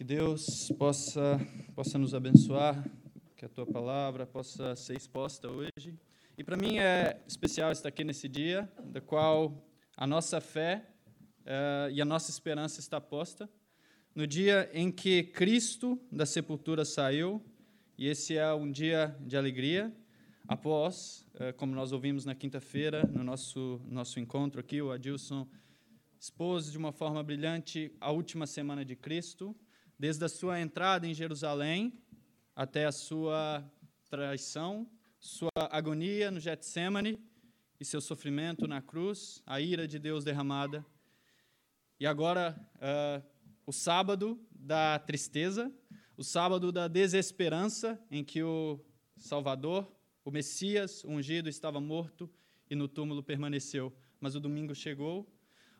Que Deus possa, possa nos abençoar, que a tua palavra possa ser exposta hoje. E para mim é especial estar aqui nesse dia, da qual a nossa fé uh, e a nossa esperança está posta. No dia em que Cristo da sepultura saiu, e esse é um dia de alegria, após, uh, como nós ouvimos na quinta-feira, no nosso, nosso encontro aqui, o Adilson expôs de uma forma brilhante a última semana de Cristo, desde a sua entrada em Jerusalém até a sua traição, sua agonia no Getsemane e seu sofrimento na cruz, a ira de Deus derramada. E agora, uh, o sábado da tristeza, o sábado da desesperança, em que o Salvador, o Messias, o ungido, estava morto e no túmulo permaneceu. Mas o domingo chegou,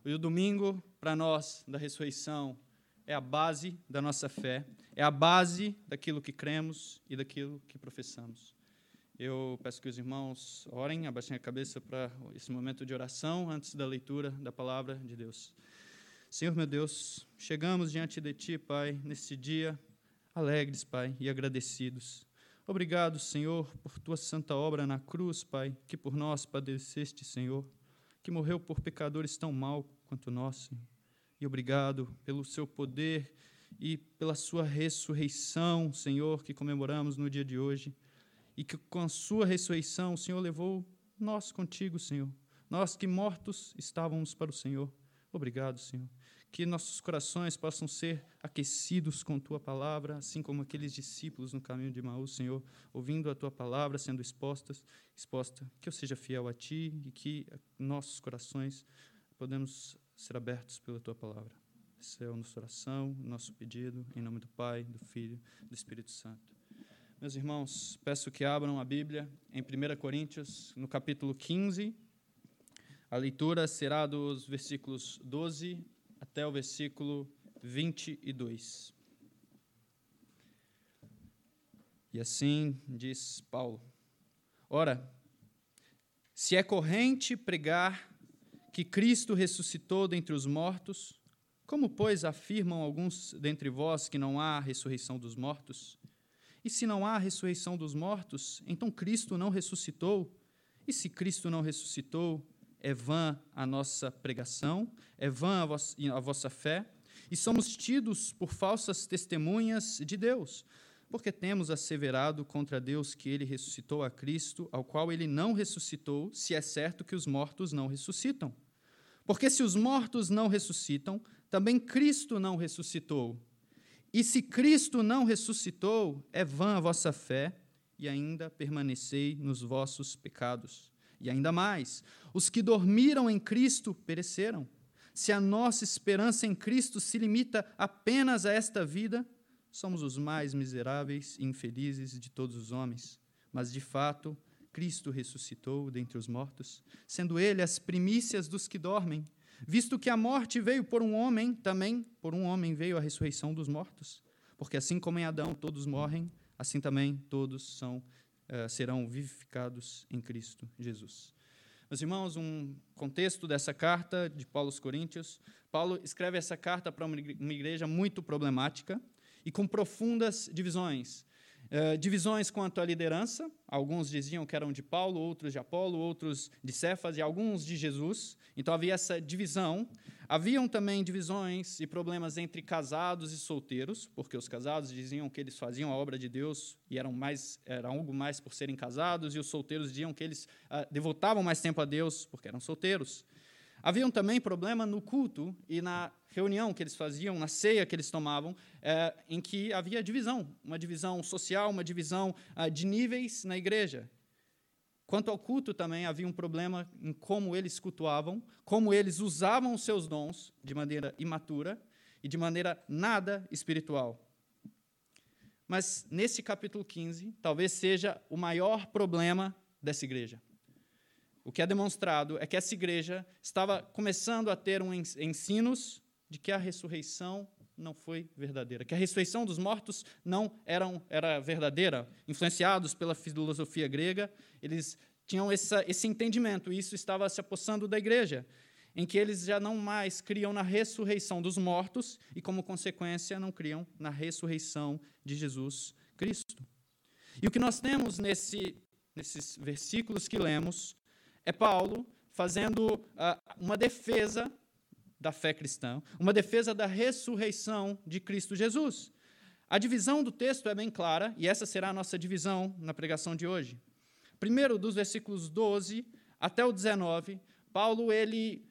e o domingo, para nós, da ressurreição, é a base da nossa fé, é a base daquilo que cremos e daquilo que professamos. Eu peço que os irmãos orem, abaixem a cabeça para esse momento de oração antes da leitura da palavra de Deus. Senhor meu Deus, chegamos diante de Ti, Pai, nesse dia, alegres, Pai, e agradecidos. Obrigado, Senhor, por Tua santa obra na cruz, Pai, que por nós padeceste, Senhor, que morreu por pecadores tão mal quanto nós, Senhor e obrigado pelo seu poder e pela sua ressurreição, Senhor, que comemoramos no dia de hoje. E que com a sua ressurreição, o Senhor levou nós contigo, Senhor. Nós que mortos estávamos para o Senhor. Obrigado, Senhor. Que nossos corações possam ser aquecidos com tua palavra, assim como aqueles discípulos no caminho de Maú, Senhor, ouvindo a tua palavra, sendo expostas, exposta. Que eu seja fiel a ti e que nossos corações podemos ser abertos pela tua palavra. Essa é a nossa oração, nosso pedido, em nome do Pai, do Filho, do Espírito Santo. Meus irmãos, peço que abram a Bíblia em 1 Coríntios, no capítulo 15. A leitura será dos versículos 12 até o versículo 22. E assim diz Paulo: Ora, se é corrente pregar que Cristo ressuscitou dentre os mortos, como, pois, afirmam alguns dentre vós que não há ressurreição dos mortos? E se não há ressurreição dos mortos, então Cristo não ressuscitou? E se Cristo não ressuscitou, é vã a nossa pregação, é vã a vossa fé, e somos tidos por falsas testemunhas de Deus, porque temos asseverado contra Deus que ele ressuscitou a Cristo, ao qual ele não ressuscitou, se é certo que os mortos não ressuscitam. Porque se os mortos não ressuscitam, também Cristo não ressuscitou. E se Cristo não ressuscitou, é vã a vossa fé e ainda permanecei nos vossos pecados. E ainda mais, os que dormiram em Cristo pereceram. Se a nossa esperança em Cristo se limita apenas a esta vida, somos os mais miseráveis e infelizes de todos os homens. Mas, de fato, Cristo ressuscitou dentre os mortos, sendo ele as primícias dos que dormem. Visto que a morte veio por um homem, também por um homem veio a ressurreição dos mortos. Porque assim como em Adão todos morrem, assim também todos são, uh, serão vivificados em Cristo Jesus. Meus irmãos, um contexto dessa carta de Paulo aos Coríntios. Paulo escreve essa carta para uma igreja muito problemática, e com profundas divisões. Uh, divisões quanto à liderança, alguns diziam que eram de Paulo, outros de Apolo, outros de Cefas e alguns de Jesus. Então havia essa divisão. Haviam também divisões e problemas entre casados e solteiros, porque os casados diziam que eles faziam a obra de Deus e eram mais era algo mais por serem casados, e os solteiros diziam que eles uh, devotavam mais tempo a Deus porque eram solteiros. Havia também problema no culto e na reunião que eles faziam, na ceia que eles tomavam, é, em que havia divisão, uma divisão social, uma divisão ah, de níveis na igreja. Quanto ao culto também havia um problema em como eles cultuavam, como eles usavam os seus dons de maneira imatura e de maneira nada espiritual. Mas nesse capítulo 15, talvez seja o maior problema dessa igreja. O que é demonstrado é que essa igreja estava começando a ter um ensinos de que a ressurreição não foi verdadeira, que a ressurreição dos mortos não eram, era verdadeira. Influenciados pela filosofia grega, eles tinham essa, esse entendimento, e isso estava se apossando da igreja. em que eles já não mais criam na ressurreição dos mortos e, como consequência, não criam na ressurreição de Jesus Cristo. E o que nós temos nesse, nesses versículos que lemos é Paulo fazendo uh, uma defesa da fé cristã, uma defesa da ressurreição de Cristo Jesus. A divisão do texto é bem clara, e essa será a nossa divisão na pregação de hoje. Primeiro, dos versículos 12 até o 19, Paulo, ele,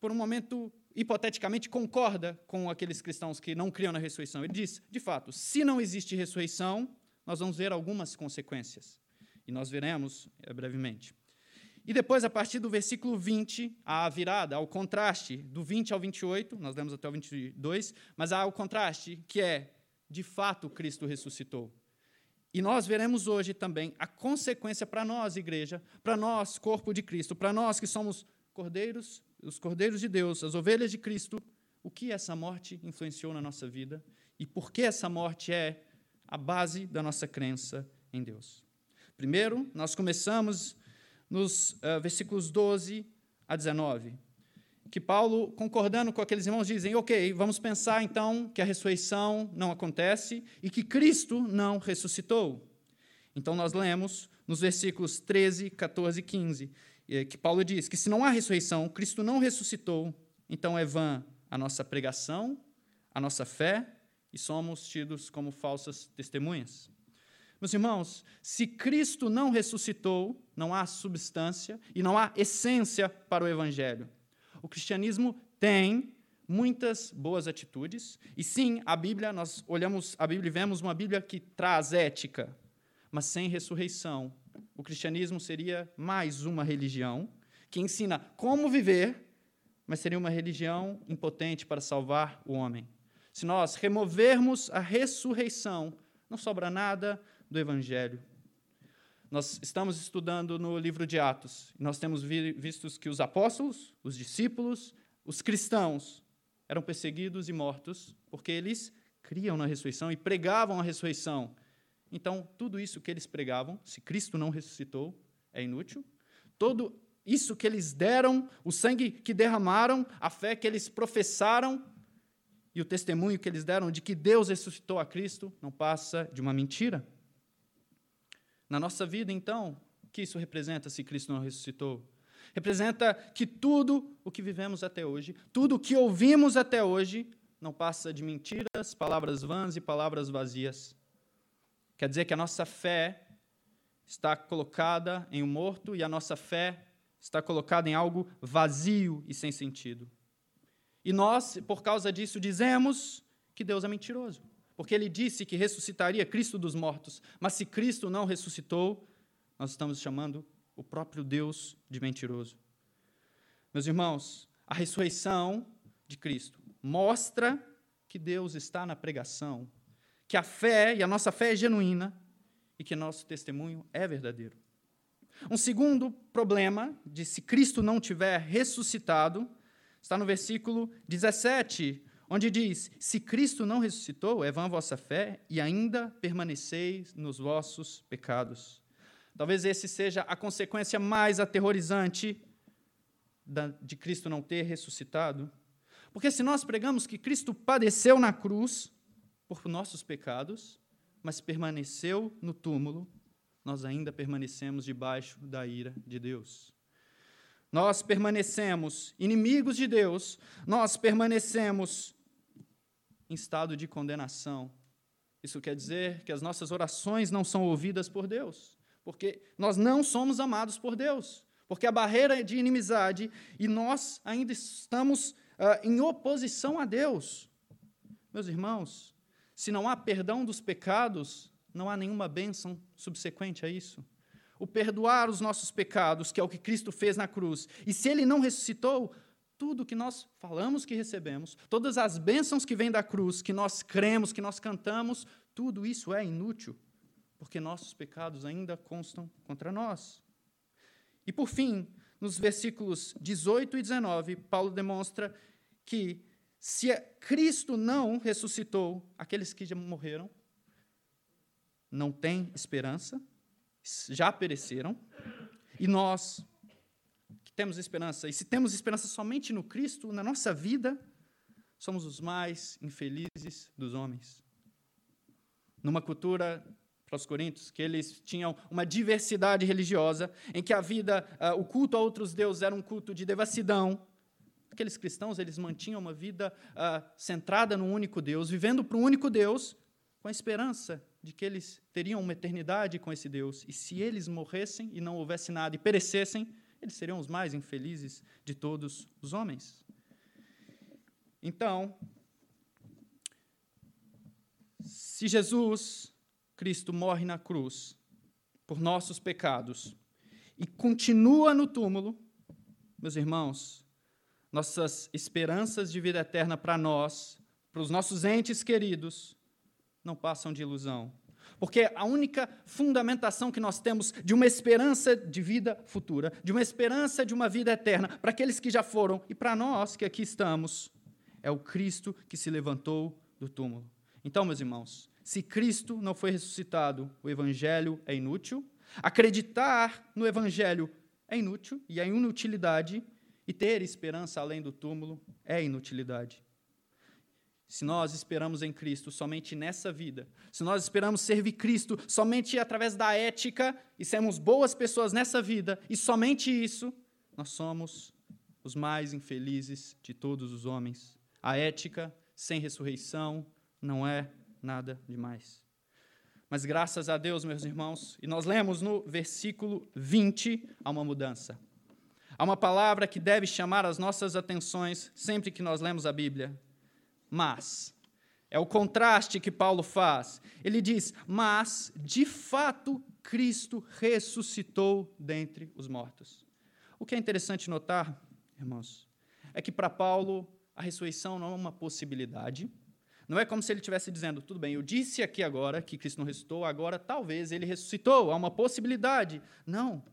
por um momento, hipoteticamente, concorda com aqueles cristãos que não criam na ressurreição. Ele diz, de fato, se não existe ressurreição, nós vamos ver algumas consequências. E nós veremos é, brevemente. E depois, a partir do versículo 20, a virada, ao contraste, do 20 ao 28, nós lemos até o 22, mas há o contraste, que é, de fato, Cristo ressuscitou. E nós veremos hoje também a consequência para nós, igreja, para nós, corpo de Cristo, para nós que somos cordeiros, os cordeiros de Deus, as ovelhas de Cristo, o que essa morte influenciou na nossa vida e por que essa morte é a base da nossa crença em Deus. Primeiro, nós começamos nos uh, versículos 12 a 19, que Paulo, concordando com aqueles irmãos, dizem: ok, vamos pensar então que a ressurreição não acontece e que Cristo não ressuscitou. Então nós lemos nos versículos 13, 14 e 15, que Paulo diz que se não há ressurreição, Cristo não ressuscitou, então é vã a nossa pregação, a nossa fé e somos tidos como falsas testemunhas. Meus irmãos, se Cristo não ressuscitou, não há substância e não há essência para o Evangelho. O cristianismo tem muitas boas atitudes, e sim, a Bíblia, nós olhamos a Bíblia e vemos uma Bíblia que traz ética, mas sem ressurreição. O cristianismo seria mais uma religião que ensina como viver, mas seria uma religião impotente para salvar o homem. Se nós removermos a ressurreição, não sobra nada do Evangelho. Nós estamos estudando no livro de Atos. Nós temos visto que os apóstolos, os discípulos, os cristãos eram perseguidos e mortos porque eles criam na ressurreição e pregavam a ressurreição. Então, tudo isso que eles pregavam, se Cristo não ressuscitou, é inútil. Todo isso que eles deram, o sangue que derramaram, a fé que eles professaram e o testemunho que eles deram de que Deus ressuscitou a Cristo, não passa de uma mentira. Na nossa vida, então, o que isso representa se Cristo não ressuscitou? Representa que tudo o que vivemos até hoje, tudo o que ouvimos até hoje, não passa de mentiras, palavras vãs e palavras vazias. Quer dizer que a nossa fé está colocada em um morto e a nossa fé está colocada em algo vazio e sem sentido. E nós, por causa disso, dizemos que Deus é mentiroso porque ele disse que ressuscitaria Cristo dos mortos. Mas se Cristo não ressuscitou, nós estamos chamando o próprio Deus de mentiroso. Meus irmãos, a ressurreição de Cristo mostra que Deus está na pregação, que a fé e a nossa fé é genuína e que nosso testemunho é verdadeiro. Um segundo problema de se Cristo não tiver ressuscitado está no versículo 17, onde diz: Se Cristo não ressuscitou, é vã a vossa fé e ainda permaneceis nos vossos pecados. Talvez esse seja a consequência mais aterrorizante de Cristo não ter ressuscitado. Porque se nós pregamos que Cristo padeceu na cruz por nossos pecados, mas permaneceu no túmulo, nós ainda permanecemos debaixo da ira de Deus. Nós permanecemos inimigos de Deus, nós permanecemos em estado de condenação. Isso quer dizer que as nossas orações não são ouvidas por Deus, porque nós não somos amados por Deus, porque a barreira é de inimizade e nós ainda estamos uh, em oposição a Deus. Meus irmãos, se não há perdão dos pecados, não há nenhuma bênção subsequente a isso. O perdoar os nossos pecados, que é o que Cristo fez na cruz, e se ele não ressuscitou, tudo que nós falamos que recebemos, todas as bênçãos que vêm da cruz, que nós cremos, que nós cantamos, tudo isso é inútil, porque nossos pecados ainda constam contra nós. E por fim, nos versículos 18 e 19, Paulo demonstra que se Cristo não ressuscitou aqueles que já morreram, não têm esperança, já pereceram, e nós temos esperança. E se temos esperança somente no Cristo, na nossa vida, somos os mais infelizes dos homens. Numa cultura para os coríntios, que eles tinham uma diversidade religiosa, em que a vida, uh, o culto a outros deuses era um culto de devassidão. Aqueles cristãos, eles mantinham uma vida uh, centrada no único Deus, vivendo para o único Deus, com a esperança de que eles teriam uma eternidade com esse Deus. E se eles morressem e não houvesse nada e perecessem, eles seriam os mais infelizes de todos os homens. Então, se Jesus Cristo morre na cruz por nossos pecados e continua no túmulo, meus irmãos, nossas esperanças de vida eterna para nós, para os nossos entes queridos, não passam de ilusão. Porque a única fundamentação que nós temos de uma esperança de vida futura, de uma esperança de uma vida eterna, para aqueles que já foram e para nós que aqui estamos, é o Cristo que se levantou do túmulo. Então, meus irmãos, se Cristo não foi ressuscitado, o Evangelho é inútil. Acreditar no Evangelho é inútil e é inutilidade. E ter esperança além do túmulo é inutilidade. Se nós esperamos em Cristo somente nessa vida, se nós esperamos servir Cristo somente através da ética e sermos boas pessoas nessa vida, e somente isso, nós somos os mais infelizes de todos os homens. A ética sem ressurreição não é nada demais. Mas graças a Deus, meus irmãos, e nós lemos no versículo 20 há uma mudança. Há uma palavra que deve chamar as nossas atenções sempre que nós lemos a Bíblia. Mas. É o contraste que Paulo faz. Ele diz: Mas, de fato, Cristo ressuscitou dentre os mortos. O que é interessante notar, irmãos, é que para Paulo a ressurreição não é uma possibilidade, não é como se ele estivesse dizendo, tudo bem, eu disse aqui agora que Cristo não ressuscitou, agora talvez ele ressuscitou, há uma possibilidade. Não.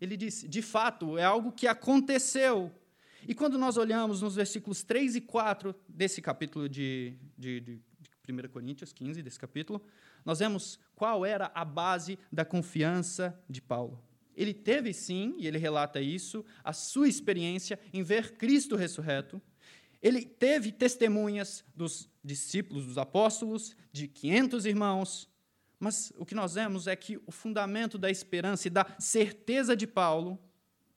Ele disse, de fato, é algo que aconteceu. E quando nós olhamos nos versículos 3 e 4 desse capítulo de, de, de, de 1 Coríntios 15, desse capítulo, nós vemos qual era a base da confiança de Paulo. Ele teve sim, e ele relata isso, a sua experiência em ver Cristo ressurreto, ele teve testemunhas dos discípulos, dos apóstolos, de 500 irmãos, mas o que nós vemos é que o fundamento da esperança e da certeza de Paulo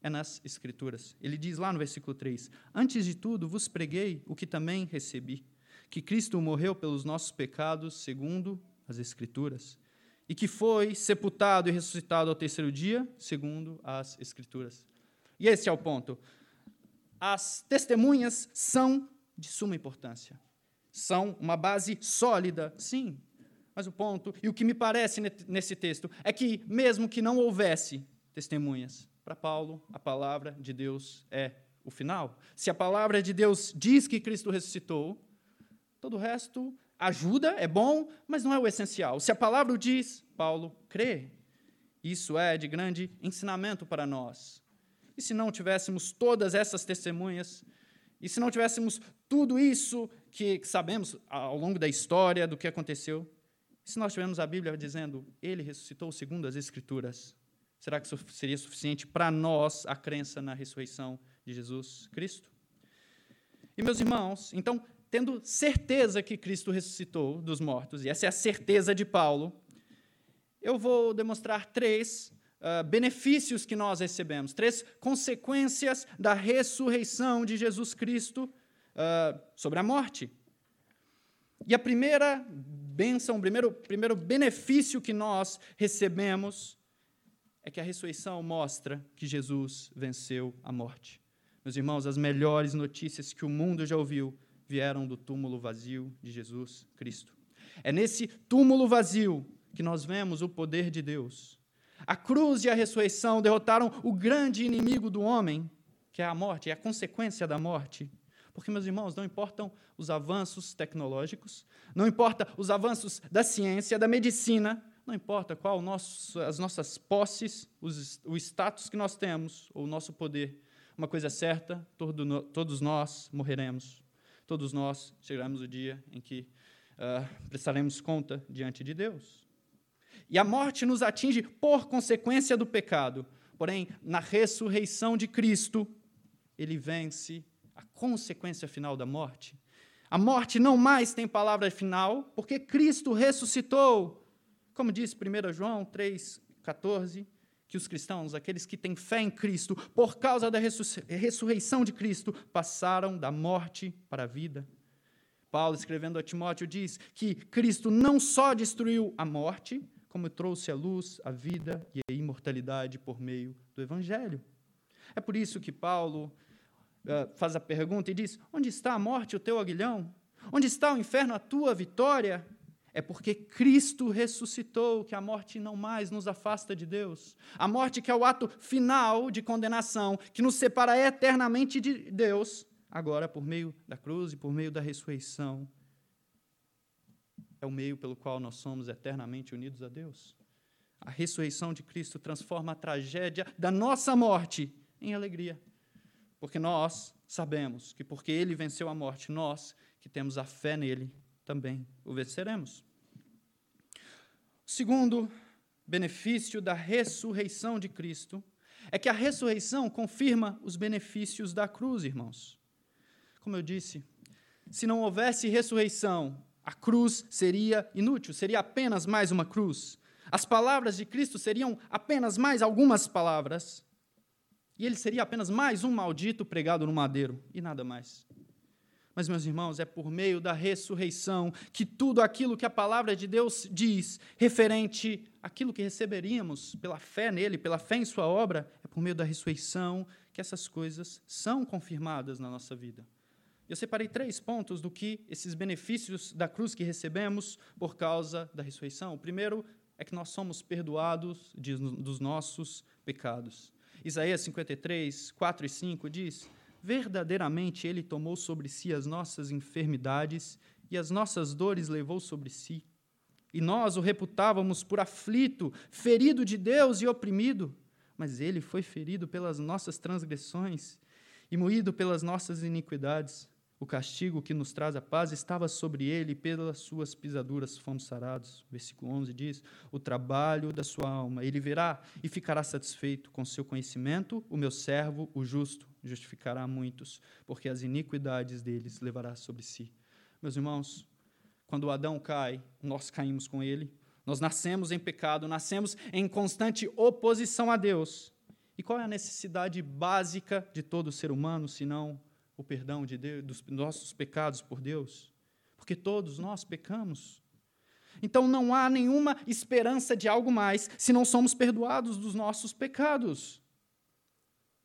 é nas Escrituras. Ele diz lá no versículo 3: Antes de tudo vos preguei o que também recebi, que Cristo morreu pelos nossos pecados, segundo as Escrituras, e que foi sepultado e ressuscitado ao terceiro dia, segundo as Escrituras. E esse é o ponto as testemunhas são de suma importância. São uma base sólida, sim. Mas o ponto, e o que me parece nesse texto, é que, mesmo que não houvesse testemunhas, para Paulo, a palavra de Deus é o final. Se a palavra de Deus diz que Cristo ressuscitou, todo o resto ajuda, é bom, mas não é o essencial. Se a palavra diz, Paulo crê. Isso é de grande ensinamento para nós. E se não tivéssemos todas essas testemunhas, e se não tivéssemos tudo isso que sabemos ao longo da história do que aconteceu, se nós tivermos a Bíblia dizendo ele ressuscitou segundo as Escrituras, será que seria suficiente para nós a crença na ressurreição de Jesus Cristo? E meus irmãos, então, tendo certeza que Cristo ressuscitou dos mortos, e essa é a certeza de Paulo, eu vou demonstrar três uh, benefícios que nós recebemos, três consequências da ressurreição de Jesus Cristo uh, sobre a morte. E a primeira bênção, o primeiro, primeiro benefício que nós recebemos é que a ressurreição mostra que Jesus venceu a morte. Meus irmãos, as melhores notícias que o mundo já ouviu vieram do túmulo vazio de Jesus Cristo. É nesse túmulo vazio que nós vemos o poder de Deus. A cruz e a ressurreição derrotaram o grande inimigo do homem, que é a morte, é a consequência da morte. Porque, meus irmãos, não importam os avanços tecnológicos, não importa os avanços da ciência, da medicina, não importa qual nosso, as nossas posses, os, o status que nós temos, ou o nosso poder. Uma coisa é certa, todo, todos nós morreremos. Todos nós chegaremos o dia em que uh, prestaremos conta diante de Deus. E a morte nos atinge por consequência do pecado. Porém, na ressurreição de Cristo, ele vence a consequência final da morte. A morte não mais tem palavra final, porque Cristo ressuscitou. Como diz 1 João 3,14, que os cristãos, aqueles que têm fé em Cristo, por causa da ressurreição de Cristo, passaram da morte para a vida. Paulo, escrevendo a Timóteo, diz que Cristo não só destruiu a morte, como trouxe a luz, a vida e a imortalidade por meio do Evangelho. É por isso que Paulo uh, faz a pergunta e diz: Onde está a morte, o teu aguilhão? Onde está o inferno, a tua vitória? É porque Cristo ressuscitou que a morte não mais nos afasta de Deus. A morte, que é o ato final de condenação, que nos separa eternamente de Deus, agora por meio da cruz e por meio da ressurreição, é o meio pelo qual nós somos eternamente unidos a Deus. A ressurreição de Cristo transforma a tragédia da nossa morte em alegria. Porque nós sabemos que, porque Ele venceu a morte, nós que temos a fé nele também o venceremos. Segundo benefício da ressurreição de Cristo é que a ressurreição confirma os benefícios da cruz, irmãos. Como eu disse, se não houvesse ressurreição, a cruz seria inútil, seria apenas mais uma cruz. As palavras de Cristo seriam apenas mais algumas palavras. E ele seria apenas mais um maldito pregado no madeiro, e nada mais. Mas, meus irmãos, é por meio da ressurreição que tudo aquilo que a palavra de Deus diz, referente àquilo que receberíamos pela fé nele, pela fé em Sua obra, é por meio da ressurreição que essas coisas são confirmadas na nossa vida. Eu separei três pontos do que esses benefícios da cruz que recebemos por causa da ressurreição. O primeiro é que nós somos perdoados dos nossos pecados. Isaías 53, 4 e 5 diz verdadeiramente ele tomou sobre si as nossas enfermidades e as nossas dores levou sobre si. E nós o reputávamos por aflito, ferido de Deus e oprimido, mas ele foi ferido pelas nossas transgressões e moído pelas nossas iniquidades. O castigo que nos traz a paz estava sobre ele, e pelas suas pisaduras fomos sarados. Versículo 11 diz: O trabalho da sua alma ele verá e ficará satisfeito com seu conhecimento. O meu servo, o justo, justificará muitos, porque as iniquidades deles levará sobre si. Meus irmãos, quando Adão cai, nós caímos com ele. Nós nascemos em pecado, nascemos em constante oposição a Deus. E qual é a necessidade básica de todo ser humano, senão o perdão de Deus, dos nossos pecados por Deus? Porque todos nós pecamos. Então não há nenhuma esperança de algo mais se não somos perdoados dos nossos pecados.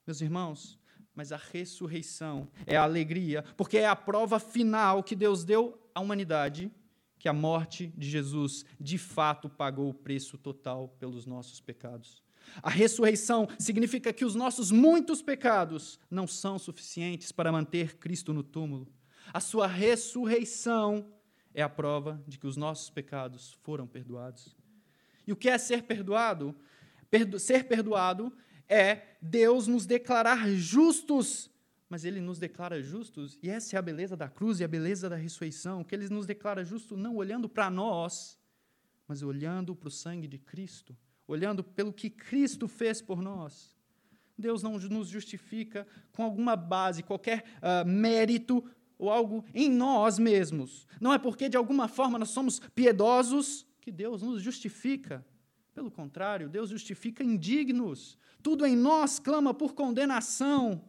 Meus irmãos, mas a ressurreição é a alegria, porque é a prova final que Deus deu à humanidade que a morte de Jesus de fato pagou o preço total pelos nossos pecados. A ressurreição significa que os nossos muitos pecados não são suficientes para manter Cristo no túmulo. A sua ressurreição é a prova de que os nossos pecados foram perdoados. E o que é ser perdoado? Perdo ser perdoado é Deus nos declarar justos, mas Ele nos declara justos, e essa é a beleza da cruz e a beleza da ressurreição, que Ele nos declara justos não olhando para nós, mas olhando para o sangue de Cristo olhando pelo que Cristo fez por nós. Deus não nos justifica com alguma base, qualquer uh, mérito ou algo em nós mesmos. Não é porque de alguma forma nós somos piedosos que Deus nos justifica. Pelo contrário, Deus justifica indignos. Tudo em nós clama por condenação.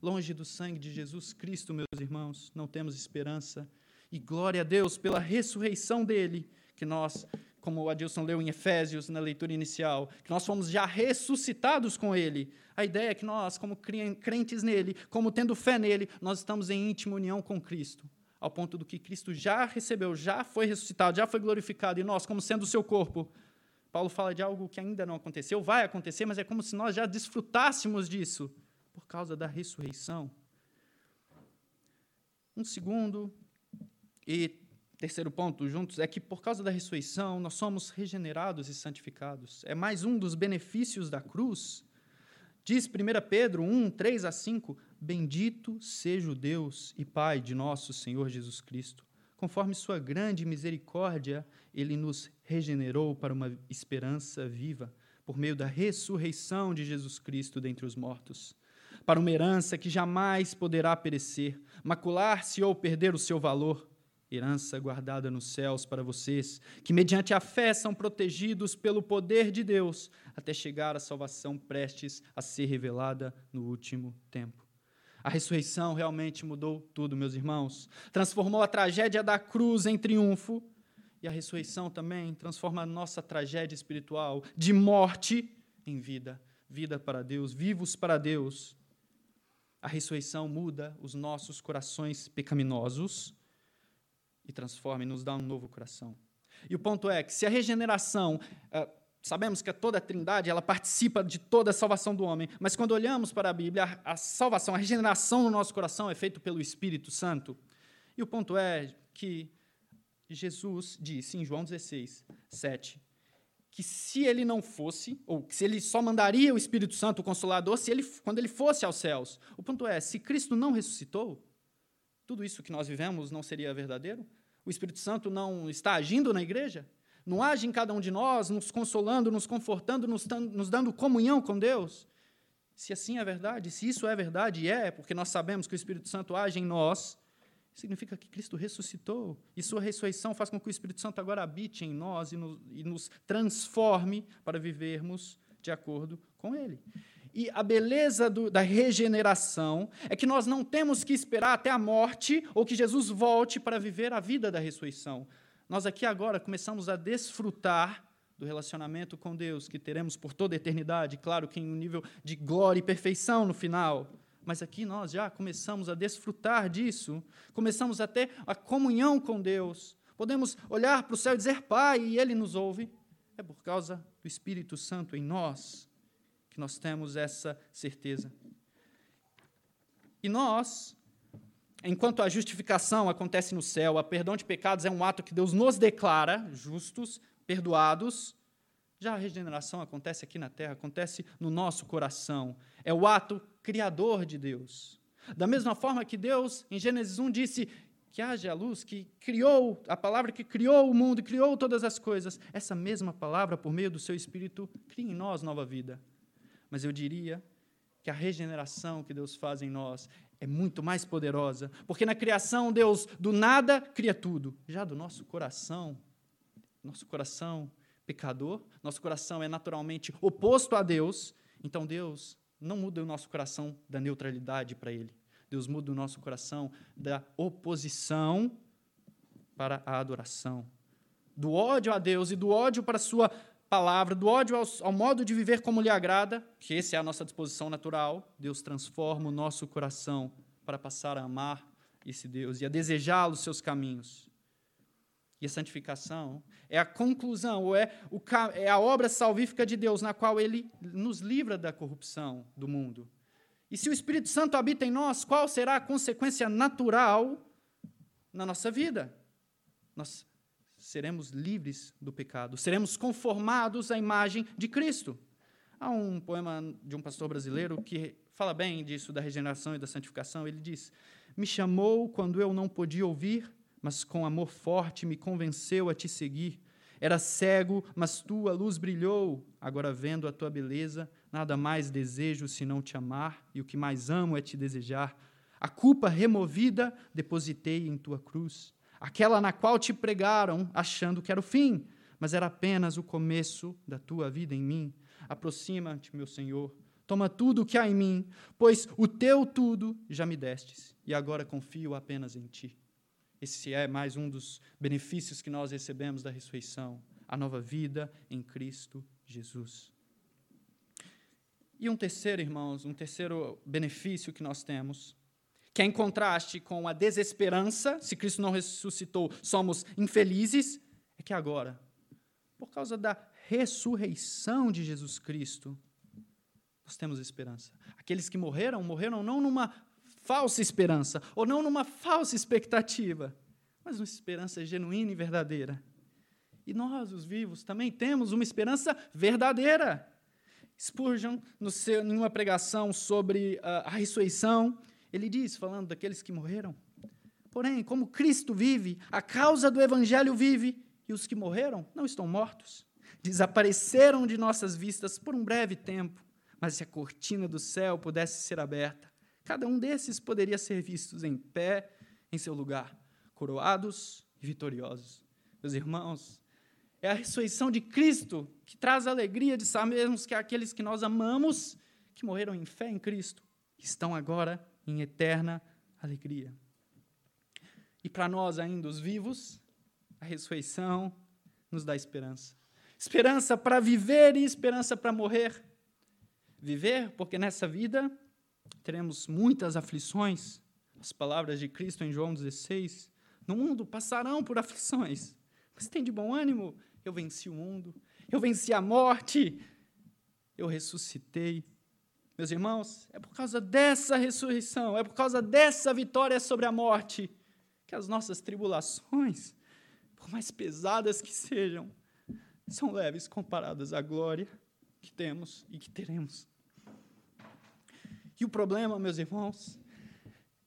Longe do sangue de Jesus Cristo, meus irmãos, não temos esperança. E glória a Deus pela ressurreição dele, que nós como o Adilson leu em Efésios na leitura inicial, que nós fomos já ressuscitados com Ele. A ideia é que nós, como crentes nele, como tendo fé nele, nós estamos em íntima união com Cristo, ao ponto do que Cristo já recebeu, já foi ressuscitado, já foi glorificado, e nós, como sendo o seu corpo, Paulo fala de algo que ainda não aconteceu, vai acontecer, mas é como se nós já desfrutássemos disso, por causa da ressurreição. Um segundo e terceiro ponto juntos é que por causa da ressurreição nós somos regenerados e santificados. É mais um dos benefícios da cruz. Diz 1 Pedro 1, 3 a 5: Bendito seja o Deus e Pai de nosso Senhor Jesus Cristo. Conforme Sua grande misericórdia, Ele nos regenerou para uma esperança viva por meio da ressurreição de Jesus Cristo dentre os mortos, para uma herança que jamais poderá perecer, macular-se ou perder o seu valor, herança guardada nos céus para vocês, que mediante a fé são protegidos pelo poder de Deus, até chegar à salvação prestes a ser revelada no último tempo. A ressurreição realmente mudou tudo, meus irmãos. Transformou a tragédia da cruz em triunfo. E a ressurreição também transforma a nossa tragédia espiritual de morte em vida. Vida para Deus, vivos para Deus. A ressurreição muda os nossos corações pecaminosos e transforma e nos dá um novo coração. E o ponto é que se a regeneração, uh, sabemos que toda a Trindade ela participa de toda a salvação do homem, mas quando olhamos para a Bíblia, a, salvação, a regeneração no nosso coração é feita pelo Espírito Santo. E o ponto é que Jesus disse em João 16, 7, que se ele não fosse, ou se ele só mandaria o Espírito Santo, o Consolador, se ele, quando ele fosse aos céus. O ponto é, se Cristo não ressuscitou, tudo isso que nós vivemos não seria verdadeiro? O Espírito Santo não está agindo na igreja? Não age em cada um de nós, nos consolando, nos confortando, nos, nos dando comunhão com Deus? Se assim é verdade, se isso é verdade, e é, porque nós sabemos que o Espírito Santo age em nós, significa que Cristo ressuscitou. E sua ressurreição faz com que o Espírito Santo agora habite em nós e nos, e nos transforme para vivermos de acordo com Ele. E a beleza do, da regeneração é que nós não temos que esperar até a morte ou que Jesus volte para viver a vida da ressurreição. Nós aqui agora começamos a desfrutar do relacionamento com Deus que teremos por toda a eternidade, claro que em um nível de glória e perfeição no final. Mas aqui nós já começamos a desfrutar disso, começamos a ter a comunhão com Deus. Podemos olhar para o céu e dizer, Pai, e Ele nos ouve. É por causa do Espírito Santo em nós que nós temos essa certeza. E nós, enquanto a justificação acontece no céu, a perdão de pecados é um ato que Deus nos declara justos, perdoados, já a regeneração acontece aqui na terra, acontece no nosso coração. É o ato criador de Deus. Da mesma forma que Deus, em Gênesis 1, disse que haja a luz, que criou, a palavra que criou o mundo, criou todas as coisas, essa mesma palavra, por meio do seu Espírito, cria em nós nova vida mas eu diria que a regeneração que Deus faz em nós é muito mais poderosa, porque na criação Deus do nada cria tudo. Já do nosso coração, nosso coração pecador, nosso coração é naturalmente oposto a Deus, então Deus não muda o nosso coração da neutralidade para ele. Deus muda o nosso coração da oposição para a adoração, do ódio a Deus e do ódio para a sua palavra, do ódio ao, ao, modo de viver como lhe agrada, que essa é a nossa disposição natural, Deus transforma o nosso coração para passar a amar esse Deus e a desejá-lo seus caminhos. E a santificação é a conclusão, ou é, o, é a obra salvífica de Deus, na qual ele nos livra da corrupção do mundo. E se o Espírito Santo habita em nós, qual será a consequência natural na nossa vida? Nós seremos livres do pecado, seremos conformados à imagem de Cristo. Há um poema de um pastor brasileiro que fala bem disso, da regeneração e da santificação. Ele diz: Me chamou quando eu não podia ouvir, mas com amor forte me convenceu a te seguir. Era cego, mas tua luz brilhou. Agora, vendo a tua beleza, nada mais desejo senão te amar, e o que mais amo é te desejar. A culpa removida depositei em tua cruz aquela na qual te pregaram, achando que era o fim, mas era apenas o começo da tua vida em mim. Aproxima-te, meu Senhor, toma tudo o que há em mim, pois o teu tudo já me destes, e agora confio apenas em ti. Esse é mais um dos benefícios que nós recebemos da ressurreição, a nova vida em Cristo Jesus. E um terceiro, irmãos, um terceiro benefício que nós temos que é em contraste com a desesperança, se Cristo não ressuscitou, somos infelizes, é que agora, por causa da ressurreição de Jesus Cristo, nós temos esperança. Aqueles que morreram, morreram não numa falsa esperança, ou não numa falsa expectativa, mas uma esperança genuína e verdadeira. E nós, os vivos, também temos uma esperança verdadeira. Spurgeon, no seu, em uma pregação sobre uh, a ressurreição, ele diz, falando daqueles que morreram: Porém, como Cristo vive, a causa do Evangelho vive, e os que morreram não estão mortos. desapareceram de nossas vistas por um breve tempo, mas se a cortina do céu pudesse ser aberta, cada um desses poderia ser vistos em pé em seu lugar, coroados e vitoriosos. Meus irmãos, é a ressurreição de Cristo que traz a alegria de sabermos que aqueles que nós amamos, que morreram em fé em Cristo, estão agora em eterna alegria. E para nós ainda, os vivos, a ressurreição nos dá esperança. Esperança para viver e esperança para morrer. Viver, porque nessa vida teremos muitas aflições. As palavras de Cristo em João 16. No mundo passarão por aflições, mas tem de bom ânimo. Eu venci o mundo, eu venci a morte, eu ressuscitei. Meus irmãos, é por causa dessa ressurreição, é por causa dessa vitória sobre a morte, que as nossas tribulações, por mais pesadas que sejam, são leves comparadas à glória que temos e que teremos. E o problema, meus irmãos,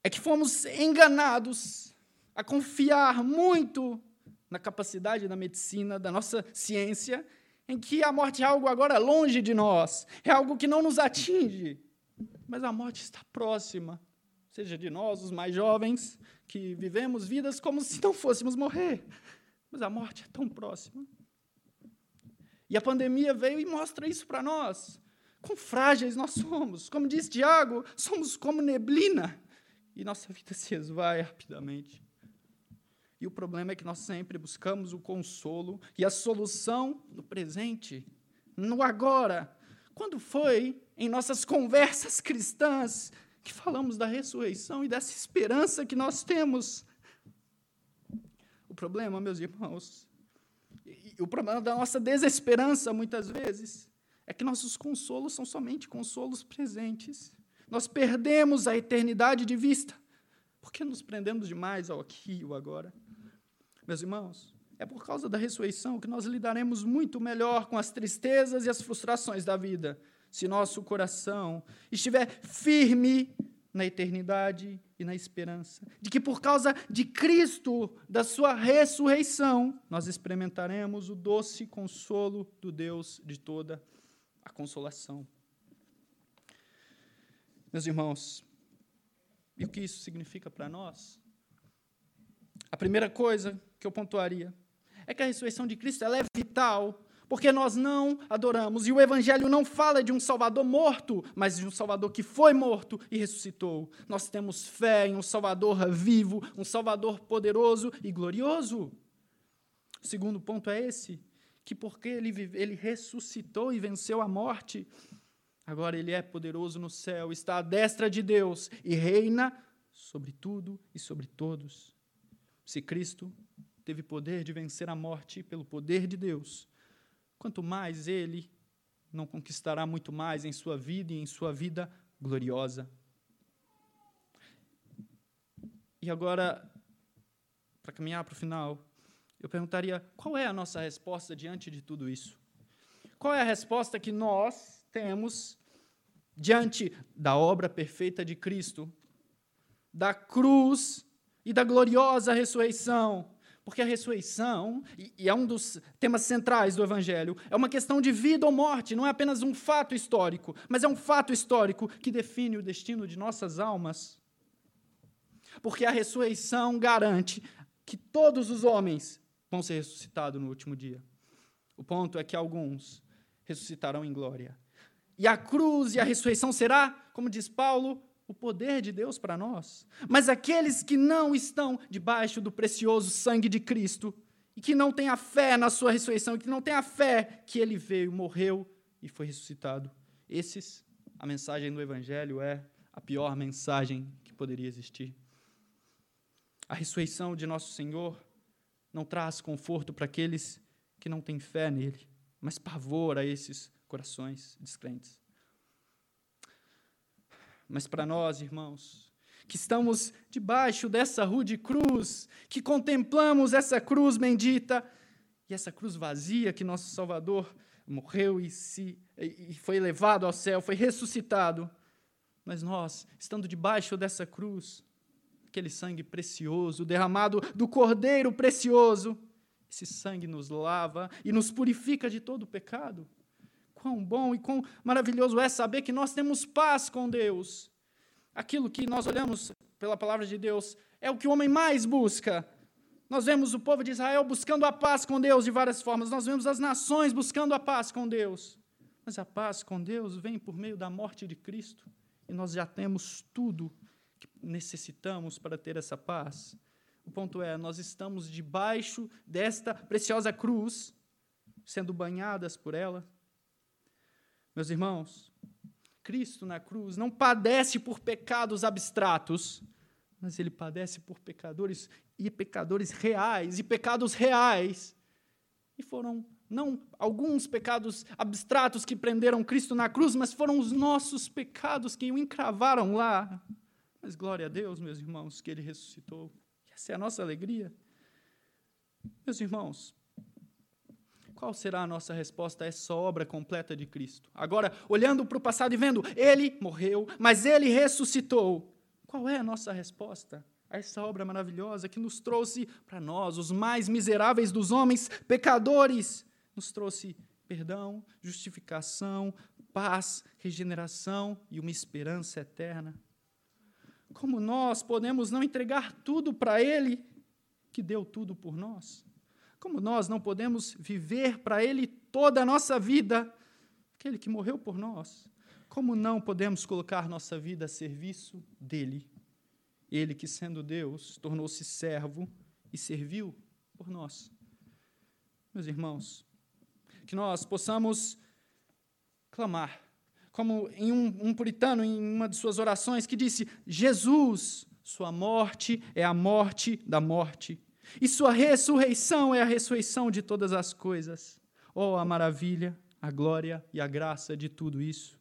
é que fomos enganados a confiar muito na capacidade da medicina, da nossa ciência, em que a morte é algo agora longe de nós, é algo que não nos atinge. Mas a morte está próxima, seja de nós, os mais jovens, que vivemos vidas como se não fôssemos morrer. Mas a morte é tão próxima. E a pandemia veio e mostra isso para nós. Quão frágeis nós somos. Como diz Tiago, somos como neblina. E nossa vida se esvai rapidamente. E o problema é que nós sempre buscamos o consolo e a solução no presente, no agora. Quando foi em nossas conversas cristãs que falamos da ressurreição e dessa esperança que nós temos. O problema, meus irmãos, e o problema da nossa desesperança, muitas vezes, é que nossos consolos são somente consolos presentes. Nós perdemos a eternidade de vista, porque nos prendemos demais ao aqui e ao agora. Meus irmãos, é por causa da ressurreição que nós lidaremos muito melhor com as tristezas e as frustrações da vida se nosso coração estiver firme na eternidade e na esperança, de que por causa de Cristo, da sua ressurreição, nós experimentaremos o doce consolo do Deus de toda a consolação. Meus irmãos, e o que isso significa para nós? A primeira coisa que eu pontuaria é que a ressurreição de Cristo ela é vital porque nós não adoramos. E o Evangelho não fala de um Salvador morto, mas de um Salvador que foi morto e ressuscitou. Nós temos fé em um Salvador vivo, um Salvador poderoso e glorioso. O segundo ponto é esse: que porque ele, ele ressuscitou e venceu a morte, agora ele é poderoso no céu, está à destra de Deus e reina sobre tudo e sobre todos. Se Cristo teve poder de vencer a morte pelo poder de Deus, quanto mais ele não conquistará muito mais em sua vida e em sua vida gloriosa. E agora, para caminhar para o final, eu perguntaria: qual é a nossa resposta diante de tudo isso? Qual é a resposta que nós temos diante da obra perfeita de Cristo, da cruz e da gloriosa ressurreição? Porque a ressurreição, e é um dos temas centrais do Evangelho, é uma questão de vida ou morte, não é apenas um fato histórico, mas é um fato histórico que define o destino de nossas almas. Porque a ressurreição garante que todos os homens vão ser ressuscitados no último dia. O ponto é que alguns ressuscitarão em glória. E a cruz e a ressurreição será, como diz Paulo, o poder de Deus para nós. Mas aqueles que não estão debaixo do precioso sangue de Cristo e que não têm a fé na sua ressurreição, que não têm a fé que ele veio, morreu e foi ressuscitado, esses, a mensagem do Evangelho é a pior mensagem que poderia existir. A ressurreição de nosso Senhor não traz conforto para aqueles que não têm fé nele, mas pavor a esses corações descrentes. Mas para nós, irmãos, que estamos debaixo dessa rude cruz, que contemplamos essa cruz bendita e essa cruz vazia que nosso Salvador morreu e, se, e foi levado ao céu, foi ressuscitado. Mas nós, estando debaixo dessa cruz, aquele sangue precioso derramado do Cordeiro precioso, Esse sangue nos lava e nos purifica de todo o pecado. Quão bom e quão maravilhoso é saber que nós temos paz com Deus. Aquilo que nós olhamos pela palavra de Deus é o que o homem mais busca. Nós vemos o povo de Israel buscando a paz com Deus de várias formas. Nós vemos as nações buscando a paz com Deus. Mas a paz com Deus vem por meio da morte de Cristo. E nós já temos tudo que necessitamos para ter essa paz. O ponto é, nós estamos debaixo desta preciosa cruz, sendo banhadas por ela. Meus irmãos, Cristo na cruz não padece por pecados abstratos, mas ele padece por pecadores e pecadores reais e pecados reais. E foram não alguns pecados abstratos que prenderam Cristo na cruz, mas foram os nossos pecados que o encravaram lá. Mas glória a Deus, meus irmãos, que ele ressuscitou. Essa é a nossa alegria. Meus irmãos, qual será a nossa resposta a essa obra completa de Cristo? Agora, olhando para o passado e vendo, ele morreu, mas ele ressuscitou. Qual é a nossa resposta? a essa obra maravilhosa que nos trouxe para nós, os mais miseráveis dos homens, pecadores, nos trouxe perdão, justificação, paz, regeneração e uma esperança eterna. Como nós podemos não entregar tudo para Ele, que deu tudo por nós? Como nós não podemos viver para Ele toda a nossa vida, aquele que morreu por nós? Como não podemos colocar nossa vida a serviço dele? Ele que, sendo Deus, tornou-se servo e serviu por nós. Meus irmãos, que nós possamos clamar, como em um, um, puritano, em uma de suas orações, que disse: Jesus, sua morte é a morte da morte, e sua ressurreição é a ressurreição de todas as coisas. Oh, a maravilha, a glória e a graça de tudo isso.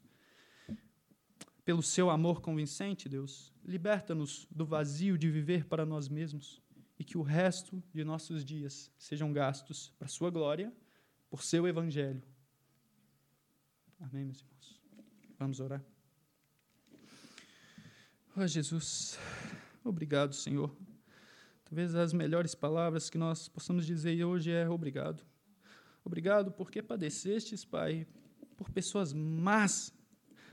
Pelo seu amor convincente, Deus, liberta-nos do vazio de viver para nós mesmos e que o resto de nossos dias sejam gastos para sua glória por seu evangelho. Amém, meus irmãos. Vamos orar. Oh, Jesus, obrigado, Senhor. Talvez as melhores palavras que nós possamos dizer hoje é obrigado. Obrigado porque padecestes, Pai, por pessoas más,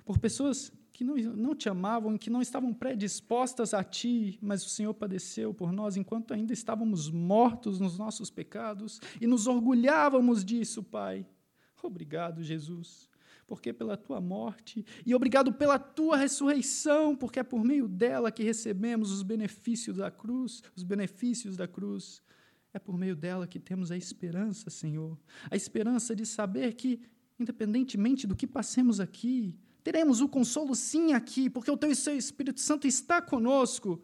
por pessoas que não, não te amavam, que não estavam predispostas a ti, mas o Senhor padeceu por nós enquanto ainda estávamos mortos nos nossos pecados e nos orgulhávamos disso, Pai. Obrigado, Jesus, porque pela tua morte e obrigado pela tua ressurreição, porque é por meio dela que recebemos os benefícios da cruz, os benefícios da cruz. É por meio dela que temos a esperança, Senhor, a esperança de saber que, independentemente do que passemos aqui, Teremos o consolo sim aqui, porque o teu Espírito Santo está conosco.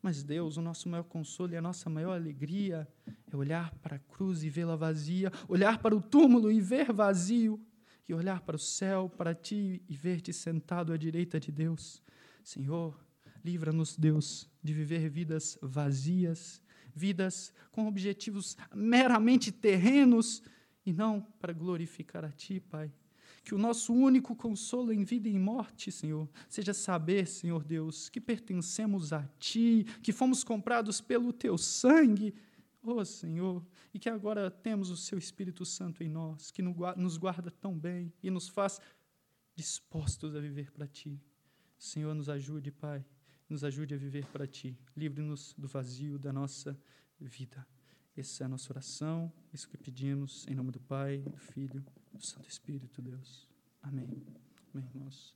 Mas Deus, o nosso maior consolo e a nossa maior alegria é olhar para a cruz e vê-la vazia, olhar para o túmulo e ver vazio, e olhar para o céu, para ti e ver-te sentado à direita de Deus. Senhor, livra-nos, Deus, de viver vidas vazias, vidas com objetivos meramente terrenos e não para glorificar a ti, Pai. Que o nosso único consolo em vida e em morte, Senhor, seja saber, Senhor Deus, que pertencemos a Ti, que fomos comprados pelo Teu sangue, oh Senhor, e que agora temos o Seu Espírito Santo em nós, que nos guarda tão bem e nos faz dispostos a viver para Ti. Senhor, nos ajude, Pai, nos ajude a viver para Ti. Livre-nos do vazio da nossa vida. Essa é a nossa oração, isso que pedimos, em nome do Pai, do Filho do Santo Espírito, Deus. Amém. Amém, irmãos.